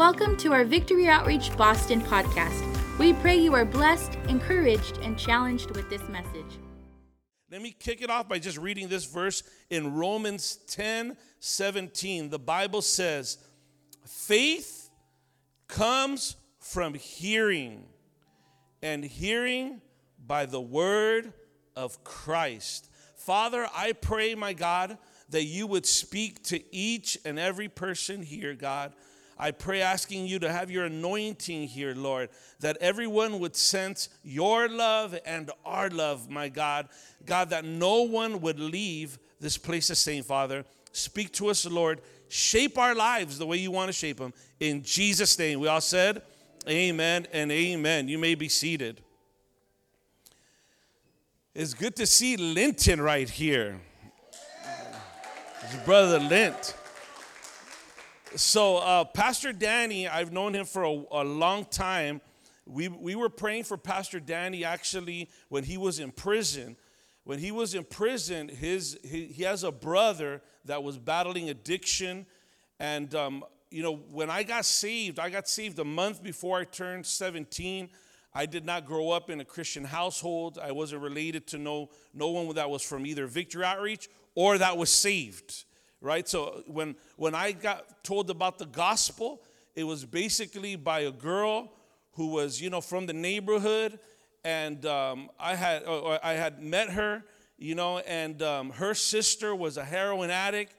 Welcome to our Victory Outreach Boston podcast. We pray you are blessed, encouraged, and challenged with this message. Let me kick it off by just reading this verse in Romans 10 17. The Bible says, Faith comes from hearing, and hearing by the word of Christ. Father, I pray, my God, that you would speak to each and every person here, God. I pray asking you to have your anointing here, Lord, that everyone would sense your love and our love, my God. God, that no one would leave this place the same, Father. Speak to us, Lord. Shape our lives the way you want to shape them. In Jesus' name, we all said, Amen and amen. You may be seated. It's good to see Linton right here. His brother Lint. So, uh, Pastor Danny, I've known him for a, a, long time. We, we were praying for Pastor Danny actually when he was in prison. When he was in prison, his, he, he has a brother that was battling addiction. And, um, you know, when I got saved, I got saved a month before I turned 17. I did not grow up in a Christian household. I wasn't related to no, no one that was from either Victory Outreach or that was saved right? So when when I got told about the gospel, it was basically by a girl who was you know from the neighborhood, and um, I had I had met her, you know, and um, her sister was a heroin addict,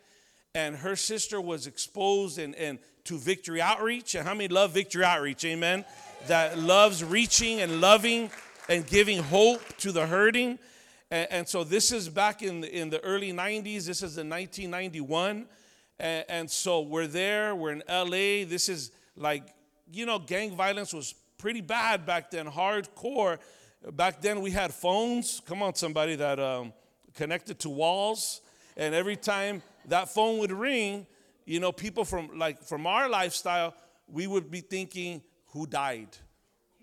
and her sister was exposed and and to Victory Outreach. And how many love Victory Outreach? Amen. That loves reaching and loving and giving hope to the hurting. And, and, so this is back in the, in the early 90s. This is in 1991. And, and so we're there, we're in LA. This is like, you know, gang violence was pretty bad back then, hardcore. Back then we had phones. Come on, somebody that um, connected to walls. And every time that phone would ring, you know, people from like from our lifestyle, we would be thinking, who died?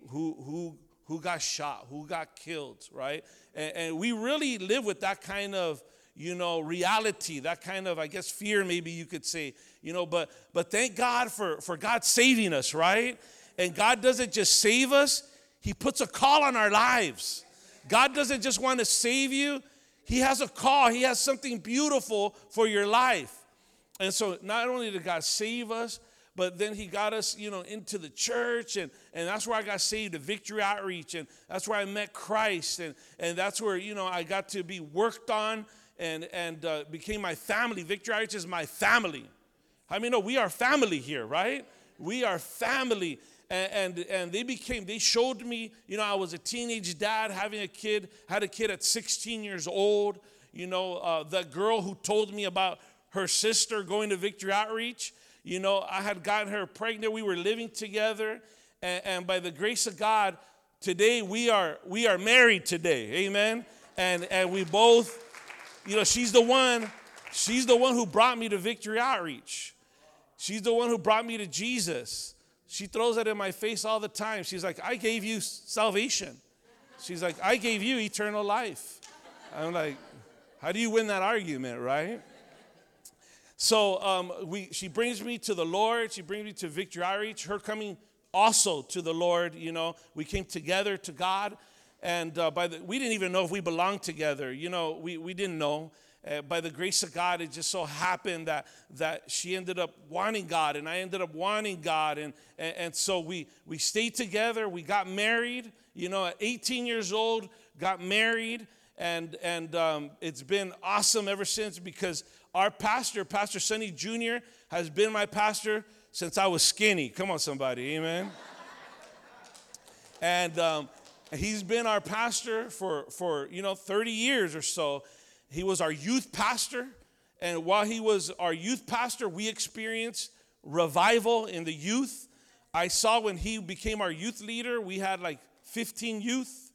Who who who got shot? Who got killed? Right? And, and we really live with that kind of, you know, reality, that kind of, I guess, fear, maybe you could say, you know, but but thank God for, for God saving us, right? And God doesn't just save us, He puts a call on our lives. God doesn't just want to save you, He has a call, He has something beautiful for your life. And so not only did God save us, but then he got us, you know, into the church, and, and that's where I got saved, the Victory Outreach, and that's where I met Christ, and, and that's where, you know, I got to be worked on and, and uh, became my family. Victory Outreach is my family. I mean, no, we are family here, right? We are family. And, and, and they became, they showed me, you know, I was a teenage dad having a kid, had a kid at 16 years old. You know, uh, the girl who told me about her sister going to Victory Outreach, you know, I had gotten her pregnant. We were living together. And, and by the grace of God, today we are we are married today. Amen. And and we both, you know, she's the one, she's the one who brought me to Victory Outreach. She's the one who brought me to Jesus. She throws that in my face all the time. She's like, I gave you salvation. She's like, I gave you eternal life. I'm like, how do you win that argument, right? So um, we, she brings me to the Lord. She brings me to Victory Outreach. Her coming also to the Lord, you know, we came together to God. And uh, by the, we didn't even know if we belonged together. You know, we, we didn't know. Uh, by the grace of God, it just so happened that, that she ended up wanting God and I ended up wanting God. And, and, and so we, we stayed together. We got married, you know, at 18 years old, got married. And, and um, it's been awesome ever since because our pastor, Pastor Sonny Jr., has been my pastor since I was skinny. Come on, somebody, amen. and um, he's been our pastor for, for, you know, 30 years or so. He was our youth pastor. And while he was our youth pastor, we experienced revival in the youth. I saw when he became our youth leader, we had like 15 youth.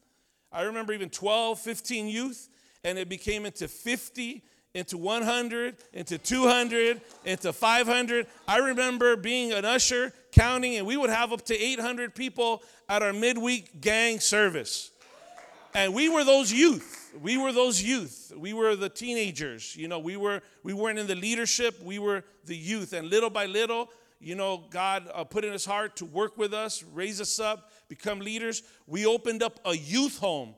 I remember even 12, 15 youth, and it became into 50 into 100, into 200, into 500. I remember being an usher, counting, and we would have up to 800 people at our midweek gang service. And we were those youth. We were those youth. We were the teenagers. You know, we were we weren't in the leadership. We were the youth. And little by little, you know, God uh, put in his heart to work with us, raise us up, become leaders, we opened up a youth home.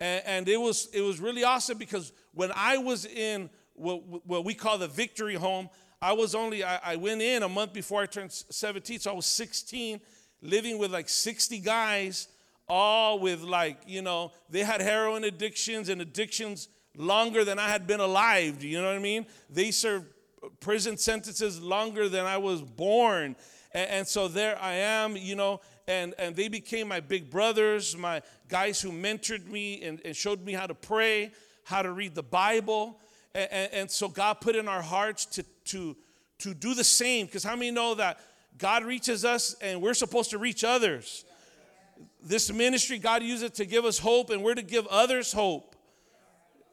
And, and it, was, it was really awesome because when I was in what, what we call the victory home, I was only, I, I went in a month before I turned 17, so I was 16, living with like 60 guys, all with like, you know, they had heroin addictions and addictions longer than I had been alive. Do you know what I mean? They served prison sentences longer than I was born. And, and, so there I am, you know, and, and they became my big brothers, my guys who mentored me and, and showed me how to pray, how to read the Bible. And, and, and so God put in our hearts to, to, to do the same. Because how many know that God reaches us and we're supposed to reach others? This ministry, God uses it to give us hope, and we're to give others hope.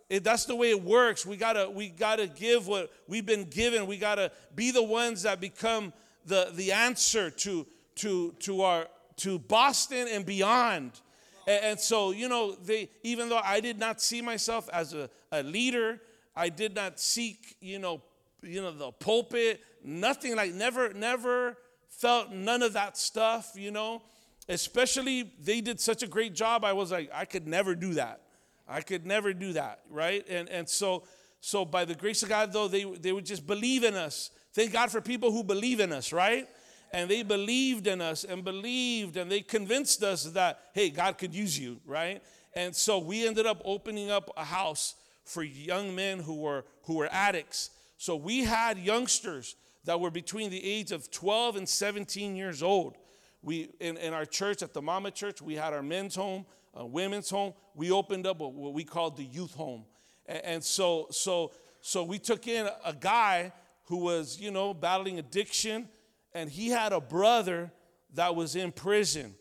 It, that's the way it works. We gotta we gotta give what we've been given. We gotta be the ones that become the the answer to to to our to Boston and beyond. And, so you know they even though I did not see myself as a, a leader, I did not seek you know you know the pulpit, nothing like never never felt none of that stuff. You know, especially they did such a great job. I was like I could never do that. I could never do that, right? And and so so by the grace of God, though, they they would just believe in us. Thank God for people who believe in us, right? And they believed in us and believed and they convinced us that hey, God could use you, right? And so we ended up opening up a house for young men who were who were addicts. So we had youngsters that were between the age of 12 and 17 years old. We in, in our church at the Mama Church, we had our men's home a women's home. We opened up what we called the youth home. And, and so, so, so we took in a guy who was, you know, battling addiction, and he had a brother that was in prison.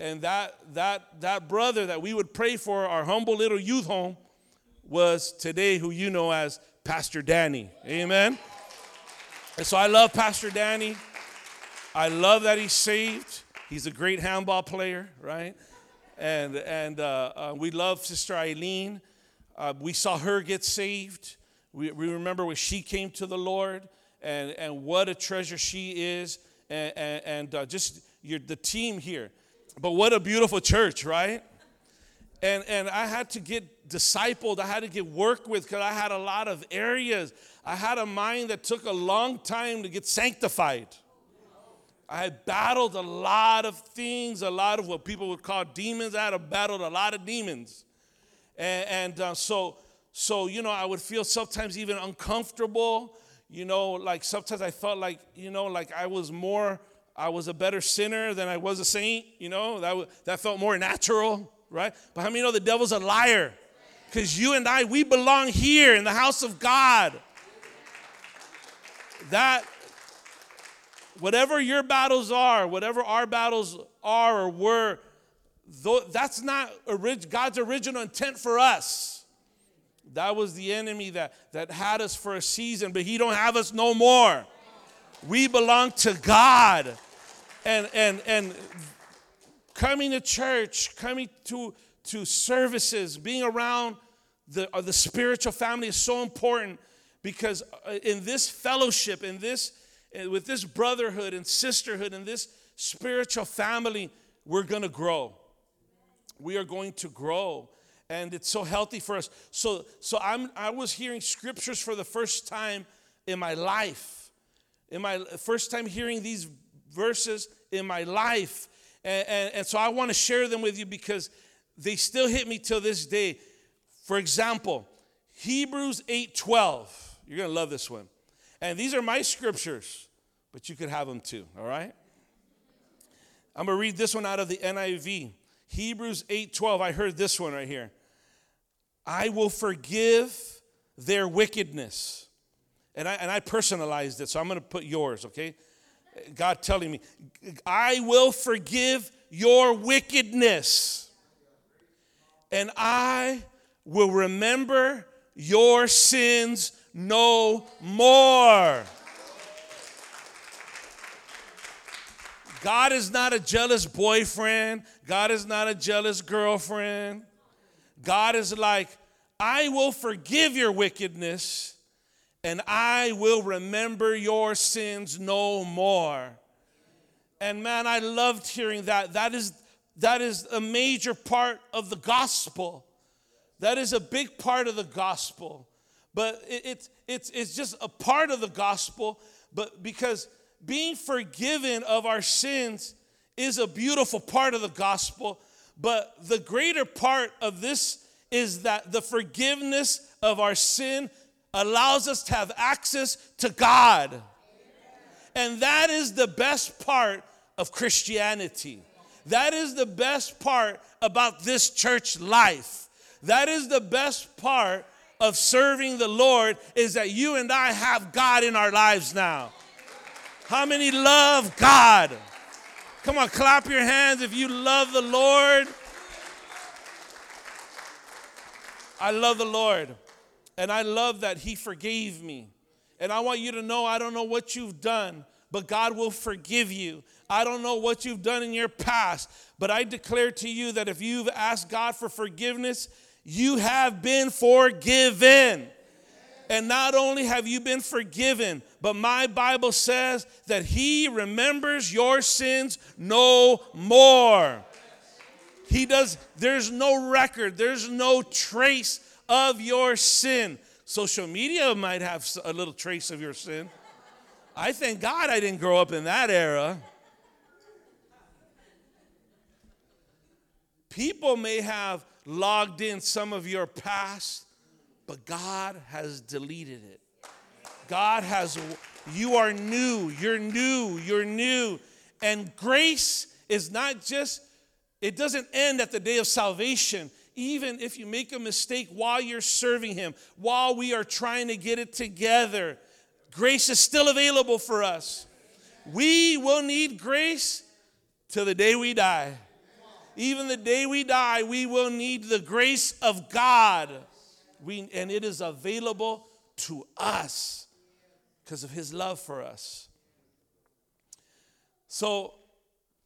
And that, that, that brother that we would pray for, our humble little youth home, was today who you know as Pastor Danny. Amen. And so I love Pastor Danny. I love that he's saved. He's a great handball player, right? and and uh, uh, we love Sister Eileen. Uh, we saw her get saved. We, we remember when she came to the Lord, and and what a treasure she is, and and, and uh, just your the team here. But what a beautiful church, right? And and I had to get discipled. I had to get work with because I had a lot of areas. I had a mind that took a long time to get sanctified. I had battled a lot of things, a lot of what people would call demons. I had battled a lot of demons. And, and uh, so, so, you know, I would feel sometimes even uncomfortable. You know, like sometimes I felt like, you know, like I was more, I was a better sinner than I was a saint. You know, that, that felt more natural, right? But how many know the devil's a liar? Because you and I, we belong here in the house of God. That whatever your battles are, whatever our battles are or were, that's not God's original intent for us. That was the enemy that, that had us for a season, but he don't have us no more. We belong to God. And and and coming to church, coming to, to services, being around the, uh, the spiritual family is so important because uh, in this fellowship, in this with this brotherhood and sisterhood and this spiritual family, we're going to grow. We are going to grow. And it's so healthy for us. So, so I'm, I was hearing scriptures for the first time in my life. In my first time hearing these verses in my life. And, and, and so I want to share them with you because they still hit me till this day. For example, Hebrews 8:12. You're going to love this one. And these are my scriptures, but you could have them too, all right? I'm going to read this one out of the NIV. Hebrews 8:12. I heard this one right here. I will forgive their wickedness. And I, and I personalized it, so I'm going to put yours, okay? God telling me, I will forgive your wickedness. And I will remember your sins no more. God is not a jealous boyfriend. God is not a jealous girlfriend. God is like, I will forgive your wickedness and I will remember your sins no more. And man, I loved hearing that. That is, that is a major part of the gospel. That is a big part of the gospel. But it, it, it's, it's just a part of the gospel, but because being forgiven of our sins is a beautiful part of the gospel. But the greater part of this is that the forgiveness of our sin allows us to have access to God. And that is the best part of Christianity. That is the best part about this church life. That is the best part of serving the Lord is that you and I have God in our lives now. How many love God? Come on, clap your hands if you love the Lord. I love the Lord. And I love that He forgave me. And I want you to know I don't know what you've done, but God will forgive you. I don't know what you've done in your past, but I declare to you that if you've asked God for forgiveness, you have been forgiven. And not only have you been forgiven, but my Bible says that He remembers your sins no more. He does, there's no record, there's no trace of your sin. Social media might have a little trace of your sin. I thank God I didn't grow up in that era. People may have logged in some of your past, but God has deleted it. God has, you are new, you're new, you're new. And grace is not just, it doesn't end at the day of salvation. Even if you make a mistake while you're serving Him, while we are trying to get it together, grace is still available for us. We will need grace till the day we die. Even the day we die, we will need the grace of God. We, and it is available to us because of his love for us. So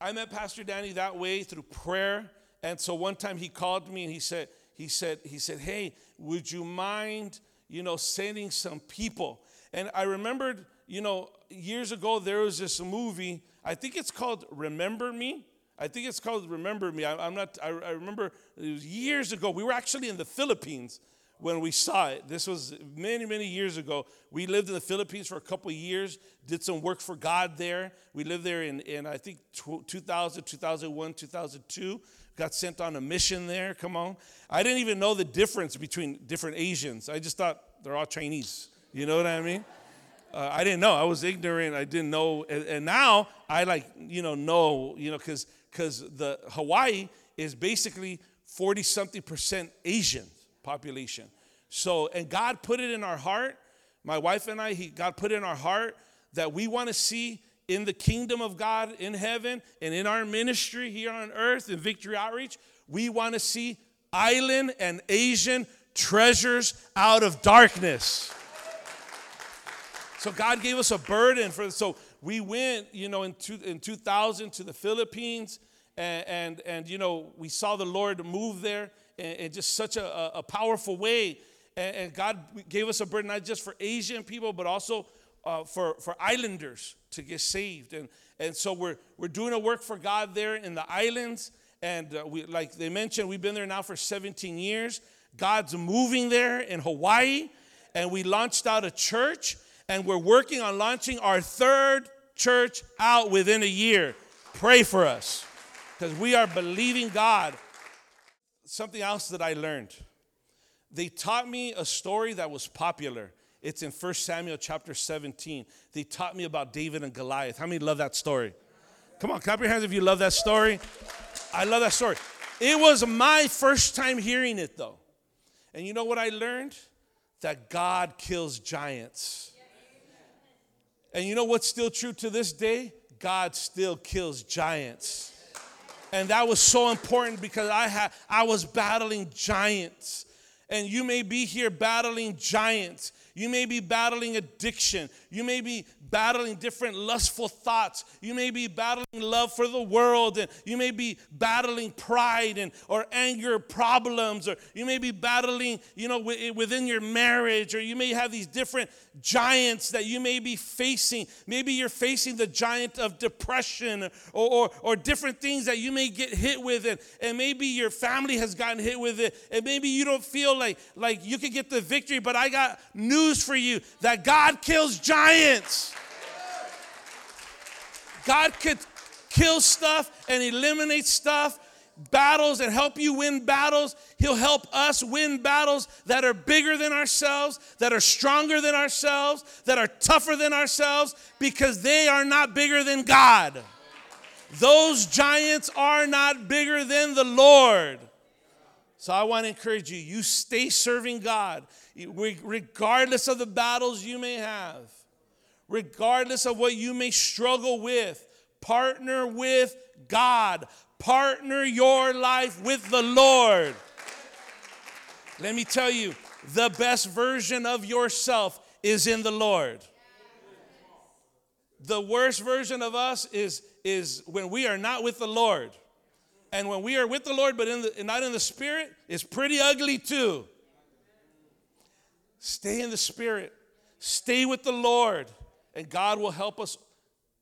I met Pastor Danny that way through prayer. And so one time he called me and he said, he said, he said, Hey, would you mind, you know, sending some people? And I remembered, you know, years ago there was this movie, I think it's called Remember Me. I think it's called Remember Me. I, am not, I, I remember it was years ago. We were actually in the Philippines when we saw it. This was many, many years ago. We lived in the Philippines for a couple years, did some work for God there. We lived there in, in I think, 2000, 2001, 2002. Got sent on a mission there. Come on. I didn't even know the difference between different Asians. I just thought they're all Chinese. You know what I mean? Uh, I didn't know. I was ignorant. I didn't know. And, and now I like, you know, know, you know, because because the Hawaii is basically 40 something percent Asian population. So, and God put it in our heart, my wife and I, he, God put it in our heart that we want to see in the kingdom of God in heaven and in our ministry here on earth in Victory Outreach, we want to see island and Asian treasures out of darkness. So God gave us a burden for so we went, you know, in, two, in 2000 to the Philippines, and, and, and, you know, we saw the Lord move there in, just such a, a powerful way. And, and, God gave us a burden not just for Asian people, but also uh, for, for islanders to get saved. And, and so we're, we're doing a work for God there in the islands. And uh, we, like they mentioned, we've been there now for 17 years. God's moving there in Hawaii. And we launched out a church and we're working on launching our third church out within a year. Pray for us because we are believing God. Something else that I learned. They taught me a story that was popular. It's in 1 Samuel chapter 17. They taught me about David and Goliath. How many love that story? Come on, clap your hands if you love that story. I love that story. It was my first time hearing it though. And you know what I learned? That God kills giants. And you know what's still true to this day? God still kills giants. And that was so important because I had I was battling giants. And you may be here battling giants. You may be battling addiction. You may be battling different lustful thoughts. You may be battling love for the world, and you may be battling pride and or anger problems, or you may be battling, you know, eh, within your marriage, or you may have these different giants that you may be facing. Maybe you're facing the giant of depression or, or, or different things that you may get hit with, and, and maybe your family has gotten hit with it, and maybe you don't feel like, like you can get the victory, but I got news for you that God kills giants. God could kill stuff and eliminate stuff battles and help you win battles. He'll help us win battles that are bigger than ourselves, that are stronger than ourselves, that are tougher than ourselves, because they are not bigger than God. Those giants are not bigger than the Lord. So I want to encourage you you stay serving God, regardless of the battles you may have, regardless of what you may struggle with. Partner with God. Partner your life with the Lord. Let me tell you, the best version of yourself is in the Lord. The worst version of us is, is when we are not with the Lord. And when we are with the Lord but in the, not in the Spirit, it's pretty ugly too. Stay in the Spirit, stay with the Lord, and God will help us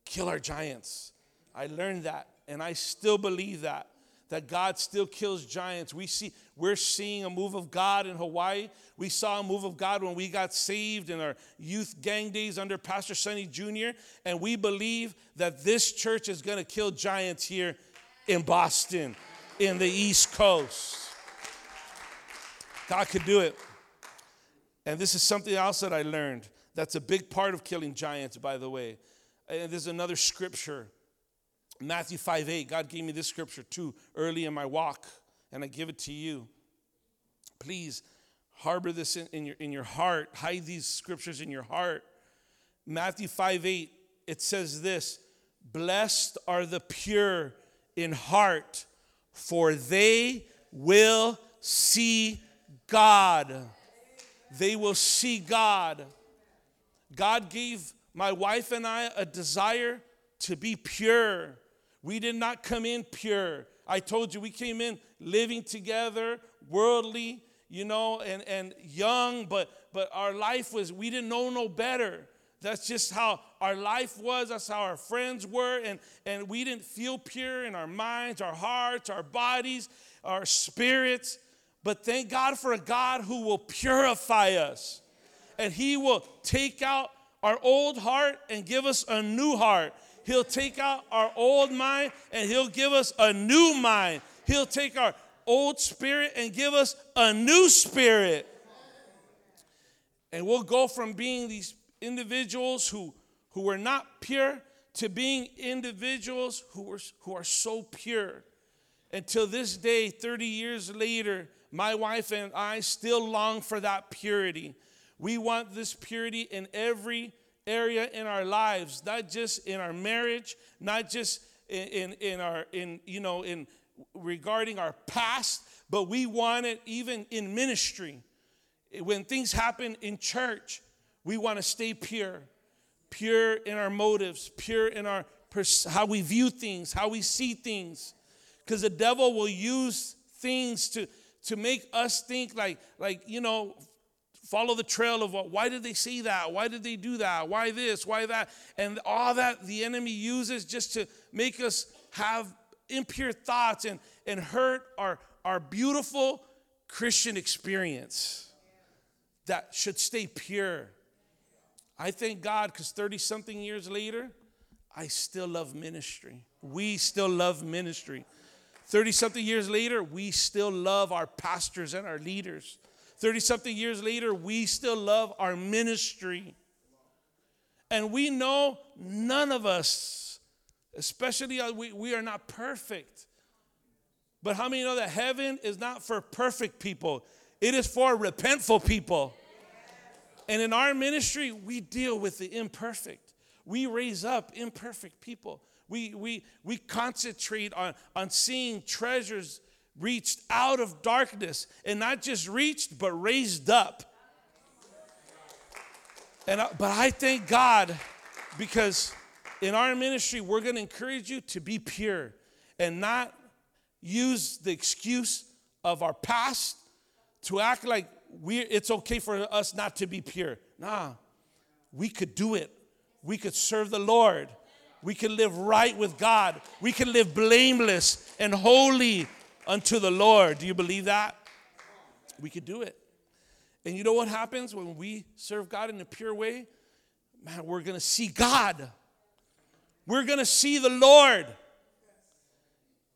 kill our giants. I learned that and I still believe that that God still kills giants. We see we're seeing a move of God in Hawaii. We saw a move of God when we got saved in our youth gang days under Pastor Sonny Jr. And we believe that this church is going to kill giants here in Boston, in the East Coast. God could do it. And this is something else that I learned. That's a big part of killing giants, by the way. And there's another scripture Matthew 5 8, God gave me this scripture too early in my walk, and I give it to you. Please harbor this in, in, your, in your heart, hide these scriptures in your heart. Matthew 5 8, it says this Blessed are the pure in heart, for they will see God. They will see God. God gave my wife and I a desire to be pure. We did not come in pure. I told you we came in living together, worldly, you know, and, and young, but but our life was we didn't know no better. That's just how our life was. That's how our friends were. And, and we didn't feel pure in our minds, our hearts, our bodies, our spirits. But thank God for a God who will purify us. And He will take out our old heart and give us a new heart. He'll take out our old mind and He'll give us a new mind. He'll take our old spirit and give us a new spirit. And we'll go from being these individuals who, who were not pure to being individuals who, were, who are so pure. Until this day, 30 years later, my wife and I still long for that purity. We want this purity in every area in our lives, not just in our marriage, not just in, in, in our in you know in regarding our past, but we want it even in ministry. When things happen in church, we want to stay pure, pure in our motives, pure in our how we view things, how we see things, because the devil will use things to to make us think like like you know follow the trail of what, why did they say that? Why did they do that? Why this? Why that? And all that the enemy uses just to make us have impure thoughts and, and hurt our, our beautiful Christian experience that should stay pure. I thank God because 30 something years later, I still love ministry. We still love ministry. 30 something years later, we still love our pastors and our leaders. 30 something years later, we still love our ministry. And we know none of us, especially uh, we, we are not perfect. But how many know that heaven is not for perfect people? It is for repentful people. And in our ministry, we deal with the imperfect. We raise up imperfect people. We, we, we concentrate on, on seeing treasures reached out of darkness and not just reached, but raised up. And I, but I thank God because in our ministry, we're going to encourage you to be pure and not use the excuse of our past to act like we it's okay for us not to be pure. Nah, we could do it. We could serve the Lord. We can live right with God. We can live blameless and holy unto the Lord. Do you believe that? We could do it. And you know what happens when we serve God in a pure way? Man, we're going to see God. We're going to see the Lord.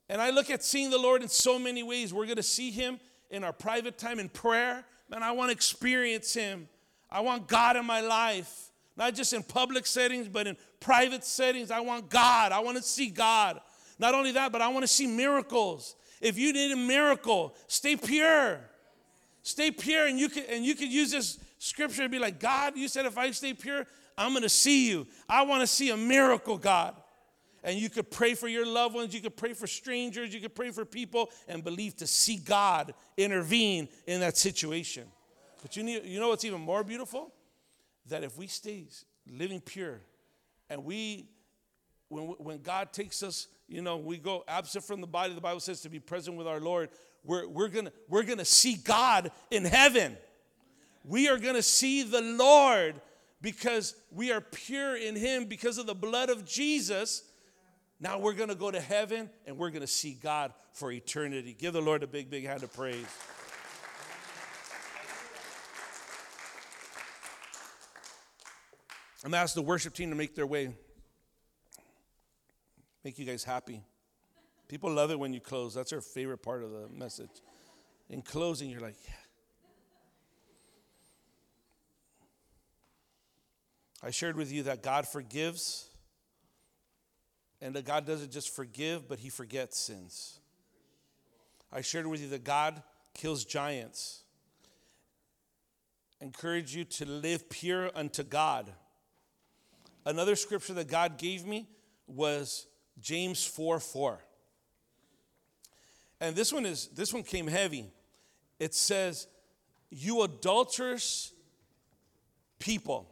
And I look at seeing the Lord in so many ways. We're going to see Him in our private time in prayer. Man, I want to experience Him. I want God in my life. Not just in public settings, but in private settings. I want God. I want to see God. Not only that, but I want to see miracles. If you need a miracle, stay pure. Stay pure, and you can and you can use this scripture to be like, God, you said if I stay pure, I'm gonna see you. I want to see a miracle, God. And you could pray for your loved ones, you could pray for strangers, you could pray for people and believe to see God intervene in that situation. But you need, you know what's even more beautiful? That if we stay living pure and we when, when God takes us, you know, we go absent from the body, the Bible says to be present with our Lord we're, we're gonna we're gonna see God in heaven. We are gonna see the Lord because we are pure in Him because of the blood of Jesus. Now we're gonna go to heaven and we're gonna see God for eternity. Give the Lord a big, big hand of praise. I'm gonna ask the worship team to make their way. Make you guys happy. People love it when you close. That's their favorite part of the message. In closing, you're like, yeah. I shared with you that God forgives, and that God doesn't just forgive, but He forgets sins. I shared with you that God kills giants. Encourage you to live pure unto God. Another scripture that God gave me was James 4 4. And this one is this one came heavy. It says, "You adulterous people,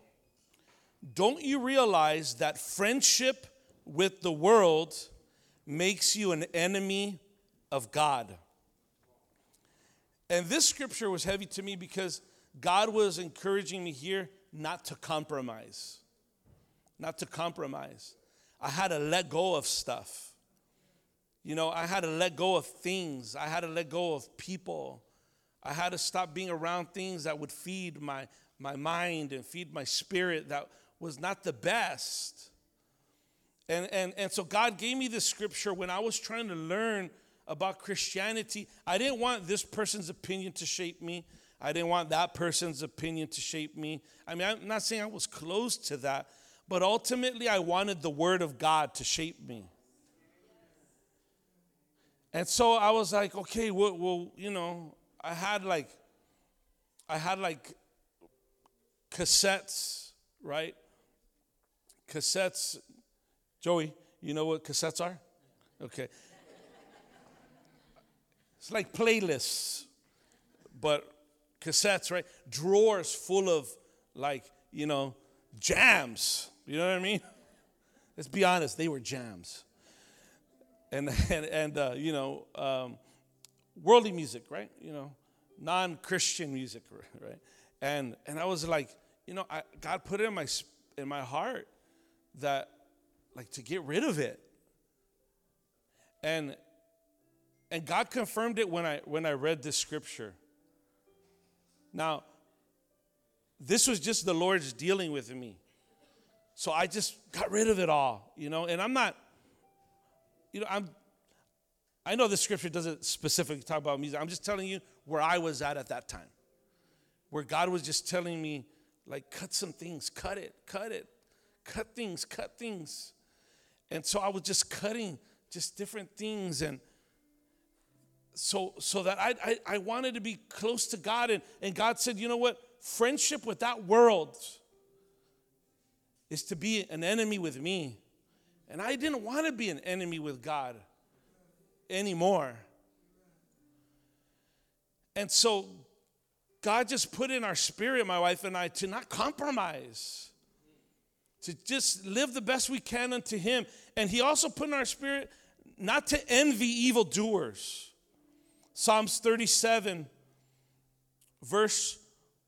don't you realize that friendship with the world makes you an enemy of God?" And this scripture was heavy to me because God was encouraging me here not to compromise. Not to compromise. I had to let go of stuff. You know, I had to let go of things. I had to let go of people. I had to stop being around things that would feed my, my mind and feed my spirit that was not the best. And, and, and so God gave me this scripture when I was trying to learn about Christianity. I didn't want this person's opinion to shape me. I didn't want that person's opinion to shape me. I mean, I'm not saying I was close to that, but ultimately I wanted the Word of God to shape me. And so I was like, okay, well, well, you know, I had like, I had like cassettes, right? Cassettes. Joey, you know what cassettes are? Okay. It's like playlists, but cassettes, right? Drawers full of like, you know, jams. You know what I mean? Let's be honest, they were jams and and, and uh, you know um, worldly music, right? You know, non-Christian music, right? And and I was like, you know, I, God put it in my in my heart that like to get rid of it. And and God confirmed it when I when I read this scripture. Now, this was just the Lord's dealing with me. So I just got rid of it all, you know, and I'm not you know, I'm I know the scripture doesn't specifically talk about music. I'm just telling you where I was at at that time. Where God was just telling me, like, cut some things, cut it, cut it, cut things, cut things. And so I was just cutting just different things and so so that I, I, I wanted to be close to God and, and God said, you know what? Friendship with that world is to be an enemy with me. And I didn't want to be an enemy with God anymore. And so God just put in our spirit, my wife and I, to not compromise, to just live the best we can unto Him. And He also put in our spirit not to envy evildoers. Psalms 37, verse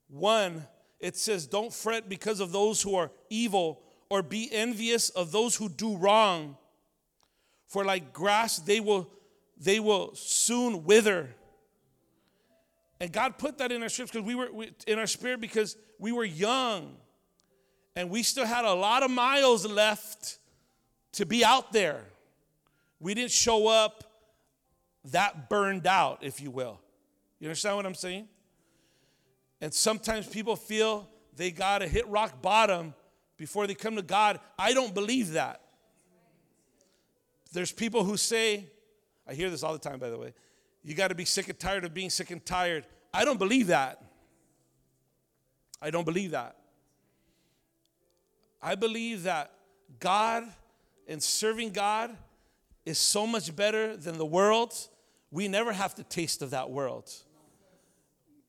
1, it says, Don't fret because of those who are evil, or be envious of those who do wrong. For like grass, they will, they will soon wither. And God put that in our scripts because we were we, in our spirit because we were young and we still had a lot of miles left to be out there. We didn't show up that burned out, if you will. You understand what I'm saying? And sometimes people feel they got to hit rock bottom before they come to God. I don't believe that. There's people who say, I hear this all the time, by the way, you got to be sick and tired of being sick and tired. I don't believe that. I don't believe that. I believe that God and serving God is so much better than the world. We never have to taste of that world.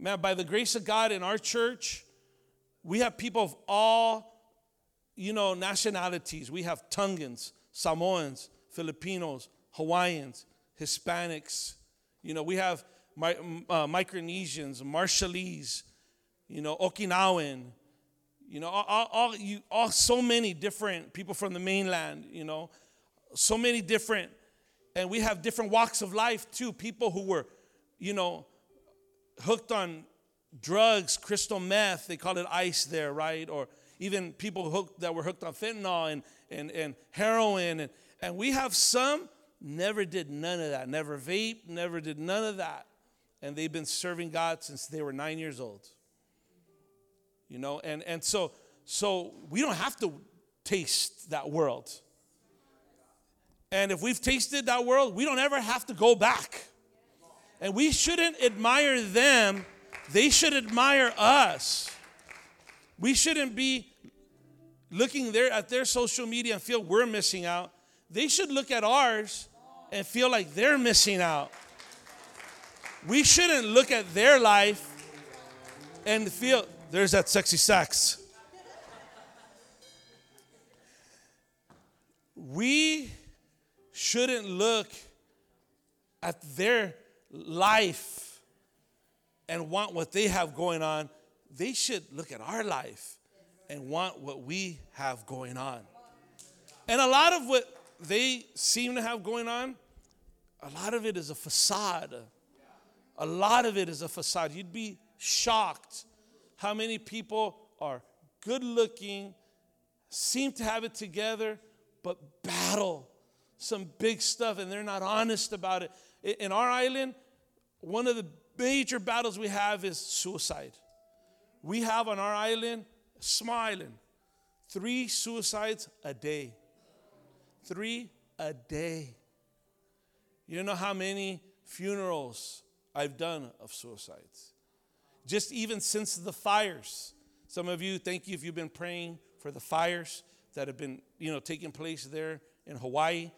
Man, by the grace of God in our church, we have people of all, you know, nationalities. We have Tongans, Samoans, Filipinos, Hawaiians, Hispanics. You know, we have my, uh, Micronesians, Marshallese, you know, Okinawan, you know, all, all, you, all so many different people from the mainland, you know, so many different, and we have different walks of life too. People who were, you know, hooked on drugs, crystal meth, they call it ice there, right? Or even people hooked that were hooked on fentanyl and, and, and heroin. And, and we have some never did none of that, never vape, never did none of that. And they've been serving God since they were nine years old. You know, and, and so so we don't have to taste that world. And if we've tasted that world, we don't ever have to go back. And we shouldn't admire them, they should admire us. We shouldn't be looking there at their social media and feel we're missing out. They should look at ours and feel like they're missing out. We shouldn't look at their life and feel there's that sexy sax. We shouldn't look at their life and want what they have going on, they should look at our life and want what we have going on. And a lot of what they seem to have going on, a lot of it is a facade. A lot of it is a facade. You'd be shocked how many people are good looking, seem to have it together, but battle some big stuff and they're not honest about it. In our island, one of the major battles we have is suicide. We have on our island, island, three suicides a day. Three a day. You don't know how many funerals I've done of suicides? Just even since the fires. Some of you, thank you if you've been praying for the fires that have been, you know, taking place there in Hawaii.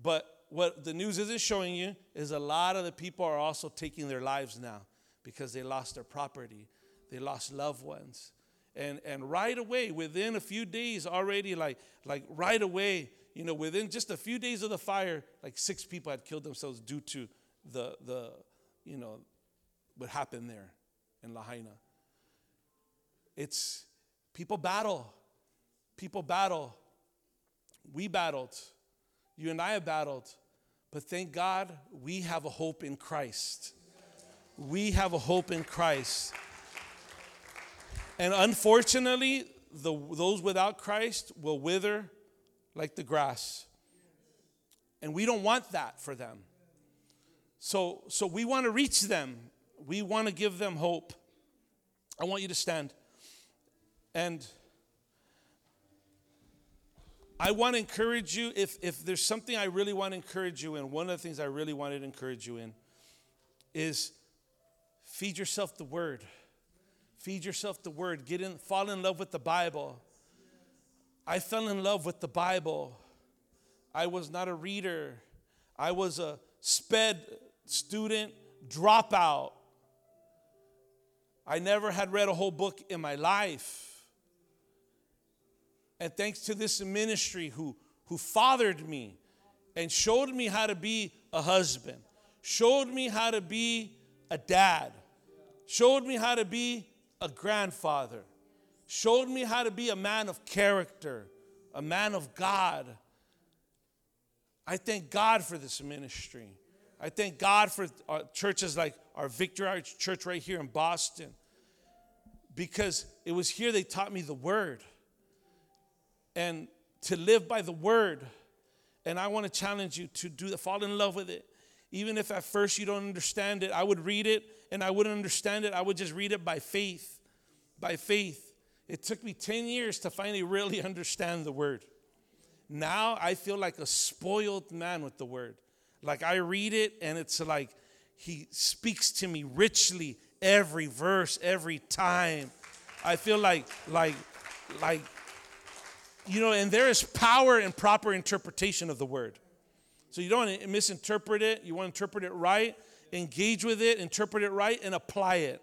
But what the news isn't showing you is a lot of the people are also taking their lives now because they lost their property, they lost loved ones. And, and right away, within a few days, already, like, like right away, you know, within just a few days of the fire, like six people had killed themselves due to the, the you know, what happened there in Lahaina. It's people battle. People battle. We battled. You and I have battled. But thank God we have a hope in Christ. We have a hope in Christ. And unfortunately, the, those without Christ will wither like the grass. And we don't want that for them. So, so we want to reach them. We want to give them hope. I want you to stand. And I want to encourage you if, if there's something I really want to encourage you in, one of the things I really wanted to encourage you in is feed yourself the word. Feed yourself the word. Get in, fall in love with the Bible. I fell in love with the Bible. I was not a reader. I was a sped student dropout. I never had read a whole book in my life. And thanks to this ministry who, who fathered me and showed me how to be a husband, showed me how to be a dad, showed me how to be a grandfather, showed me how to be a man of character, a man of God. I thank God for this ministry. I thank God for churches like our Victory Church right here in Boston because it was here they taught me the word and to live by the word. And I want to challenge you to do fall in love with it. Even if at first you don't understand it, I would read it and I wouldn't understand it. I would just read it by faith. By faith. It took me 10 years to finally really understand the word. Now I feel like a spoiled man with the word. Like I read it and it's like he speaks to me richly every verse, every time. I feel like, like, like, you know, and there is power in proper interpretation of the word. So you don't want to misinterpret it. You want to interpret it right, engage with it, interpret it right, and apply it.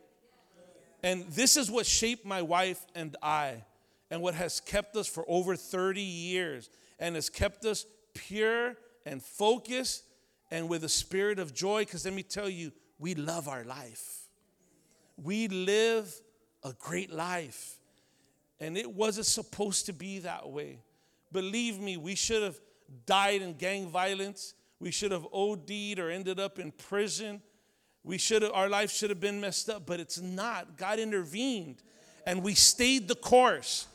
And this is what shaped my wife and I, and what has kept us for over 30 years, and has kept us pure and focused and with a spirit of joy. Because let me tell you, we love our life we live a great life. And it wasn't supposed to be that way. Believe me, we should have died in gang violence. We should have OD'd or ended up in prison. We should have, our life should have been messed up, but it's not. God intervened and we stayed the course.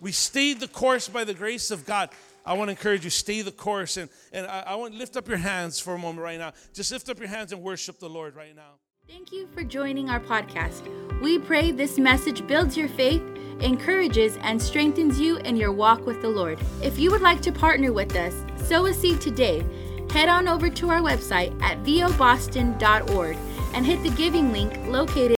We stayed the course by the grace of God. I want to encourage you, stay the course. And, and I, I want to lift up your hands for a moment right now. Just lift up your hands and worship the Lord right now. Thank you for joining our podcast. We pray this message builds your faith, encourages, and strengthens you in your walk with the Lord. If you would like to partner with us, sow a seed today. Head on over to our website at voboston.org and hit the giving link located